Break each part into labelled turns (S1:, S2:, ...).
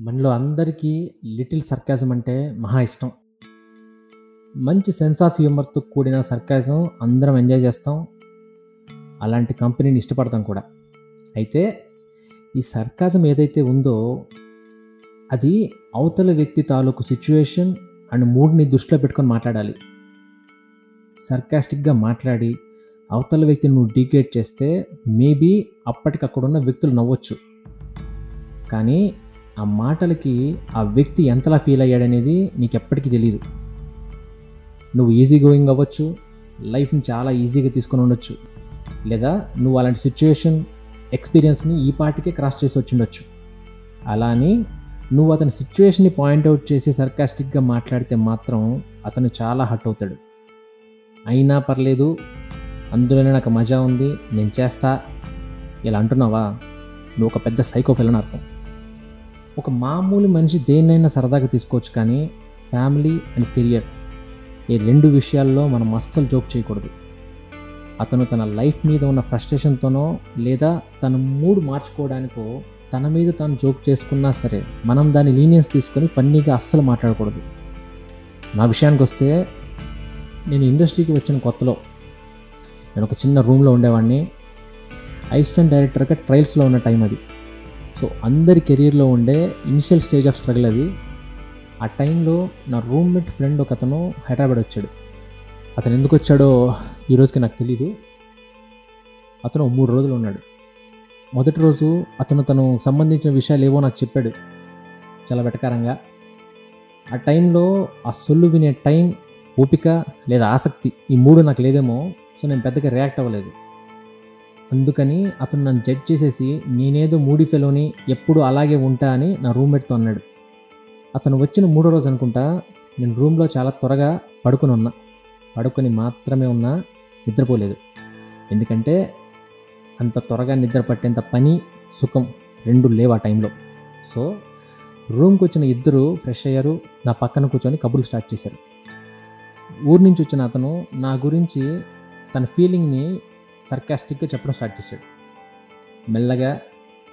S1: మనలో అందరికీ little sarcasm అంటే మహా ఇష్టం. మంచి సెన్స్ ఆఫ్ హ్యూమర్‌తో కూడిన సర్కాజం అందరం ఎంజాయ్ చేస్తాం. అలాంటి కంపెనీని ఇష్టపడతాం కూడా. అయితే ఈ సర్కాజం ఏదైతే ఉందో అది అవతల వ్యక్తి తాలూకు సిచ్యువేషన్ అండ్ మూడ్‌ని దృష్టిలో పెట్టుకొని మాట్లాడాలి. సర్కాస్టిక్‌గా మాట్లాడి అవతల వ్యక్తిని నువ్వు డిగ్రేట్ చేస్తే మేబీ అప్పటికక్కడున్న వ్యక్తులు నవ్వొచ్చు. కానీ ఆ మాటలకి ఆ వ్యక్తి ఎంతలా ఫీల్ అయ్యాడనేది నీకెప్పటికీ తెలియదు నువ్వు ఈజీ గోయింగ్ అవ్వచ్చు. లైఫ్‌ని చాలా ఈజీగా తీసుకొని ఉండొచ్చు. లేదా నువ్వు అలాంటి సిచ్యువేషన్ ఎక్స్‌పీరియన్స్‌ని ఈ పాటికే క్రాస్ చేసి వచ్చిండొచ్చు అలా అని నువ్వు అతని సిచ్యువేషన్ని పాయింట్ చేసి సర్కాస్టిక్‌గా మాట్లాడితే మాత్రం అతను చాలా హర్ట్ అవుతాడు. అయినా పర్లేదు. అందులోనే నాకు మజా ఉంది. నేను చేస్తా. ఇలా అంటున్నావా? నువ్వు ఒక పెద్ద సైకోఫిల్ అని అర్థం. ఒక మామూలు మనిషి దేన్నైనా సరదాగా తీసుకోవచ్చు కానీ ఫ్యామిలీ అండ్ కెరియర్ ఈ రెండు విషయాల్లో మనం అస్సలు జోక్ చేయకూడదు. అతను తన లైఫ్ మీద ఉన్న ఫ్రస్ట్రేషన్‌తోనో లేదా తన మూడ్ మార్చుకోవడానికో తన మీద తాను జోక్ చేసుకున్నా సరే మనం దాని లీనియన్స్ తీసుకొని ఫన్నీగా అస్సలు మాట్లాడకూడదు. నా విషయానికి వస్తే నేను ఇండస్ట్రీకి వచ్చిన కొత్తలో నేను ఒక చిన్న రూమ్‌లో ఉండేవాడిని. అసిస్టెంట్ డైరెక్టర్‌గా ట్రయల్స్‌లో ఉన్న టైం అది. సో అందరి కెరియర్‌లో ఉండే ఇనిషియల్ స్టేజ్ ఆఫ్ స్ట్రగుల్ అది. ఆ టైంలో నా రూమ్‌మేట్ ఫ్రెండ్ ఒకతను హైదరాబాద్ వచ్చాడు. అతను ఎందుకొచ్చాడో ఈ రోజుకి నాకు తెలీదు. అతను మూడు రోజులు ఉన్నాడు. మొదటి రోజు అతను తను సంబంధించిన విషయాలు ఏవో నాకు చెప్పాడు. చాలా వెటకారంగా. ఆ టైంలో ఆ సొల్లు వినే టైం, ఓపిక లేదా ఆసక్తి ఈ మూడు నాకు లేదేమో. సో నేను పెద్దగా రియాక్ట్ అవ్వలేదు. అందుకని అతను నన్ను జడ్జ్ చేసేసి నేనేదో మూడీ ఫెలోని ఎప్పుడూ అలాగే ఉంటా అని నా రూమ్‌మేట్‌తో అన్నాడు. అతను వచ్చిన మూడో రోజు అనుకుంటా నేను రూమ్‌లో చాలా త్వరగా పడుకొని ఉన్నా. పడుకొని మాత్రమే ఉన్నా. నిద్రపోలేదు. ఎందుకంటే అంత త్వరగా నిద్ర పట్టేంత పని, సుఖం రెండు లేవు ఆ టైంలో. సో రూమ్కి వచ్చిన ఇద్దరు ఫ్రెష్ అయ్యారు. నా పక్కన కూర్చొని కబుర్లు స్టార్ట్ చేశారు. ఊరి నుంచి వచ్చిన అతను నా గురించి తన ఫీలింగ్‌ని సర్కాస్టిక్‌గా చెప్పడం స్టార్ట్ చేశాడు. మెల్లగా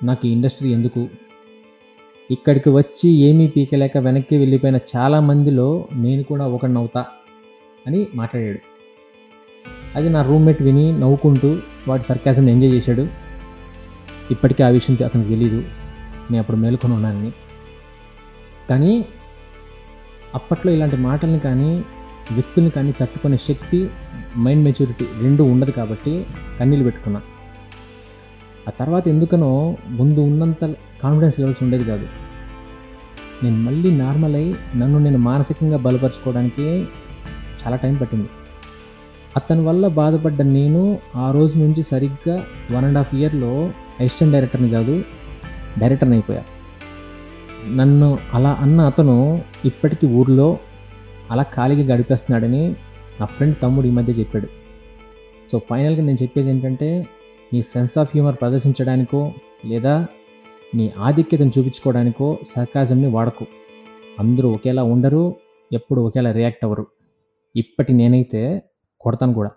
S1: నాకు ఈ ఇండస్ట్రీ ఎందుకు? ఇక్కడికి వచ్చి ఏమీ పీకలేక వెనక్కి వెళ్ళిపోయిన చాలా మందిలో నేను కూడా ఒకడినవుతా అని మాట్లాడాడు. అది నా రూమ్‌మేట్ విని నవ్వుకుంటూ వాటి సర్కాసం ఎంజాయ్ చేశాడు. ఇప్పటికీ ఆ విషయం అతనికి తెలీదు. నేను అప్పుడు మేలుకొని ఉన్నానని. కానీ అప్పట్లో ఇలాంటి మాటల్ని కానీ, వ్యక్తుల్ని కానీ తట్టుకునే శక్తి, మైండ్ మెచ్యూరిటీ రెండు ఉండదు కాబట్టి కన్నీళ్ళు పెట్టుకున్నా. ఆ తర్వాత ఎందుకనో ముందు ఉన్నంత కాన్ఫిడెన్స్ లెవెల్స్ ఉండేది కాదు. నేను మళ్ళీ నార్మల్ అయ్యి నన్ను నేను మానసికంగా బలపరుచుకోవడానికి చాలా టైం పట్టింది. అతని వల్ల బాధపడ్డ నేను ఆ రోజు నుంచి సరిగ్గా వన్ అండ్ హాఫ్ ఇయర్‌లో అసిస్టెంట్ డైరెక్టర్‌ని కాదు డైరెక్టర్‌ని అయిపోయా. నన్ను అలా అన్న అతను ఇప్పటికీ ఊర్లో అలా ఖాళీగా గడిపేస్తున్నాడని నా ఫ్రెండ్ తమ్ముడు ఈ మధ్య చెప్పాడు. సో ఫైనల్‌గా నేను చెప్పేది ఏంటంటే నీ సెన్స్ ఆఫ్ హ్యూమర్ ప్రదర్శించడానికో లేదా నీ ఆధిక్యతను చూపించుకోవడానికో సర్కాజంని వాడకు. అందరూ ఒకేలా ఉండరు. ఎప్పుడు ఒకేలా రియాక్ట్ అవ్వరు. ఇప్పటి నేనైతే కొడతాను కూడా.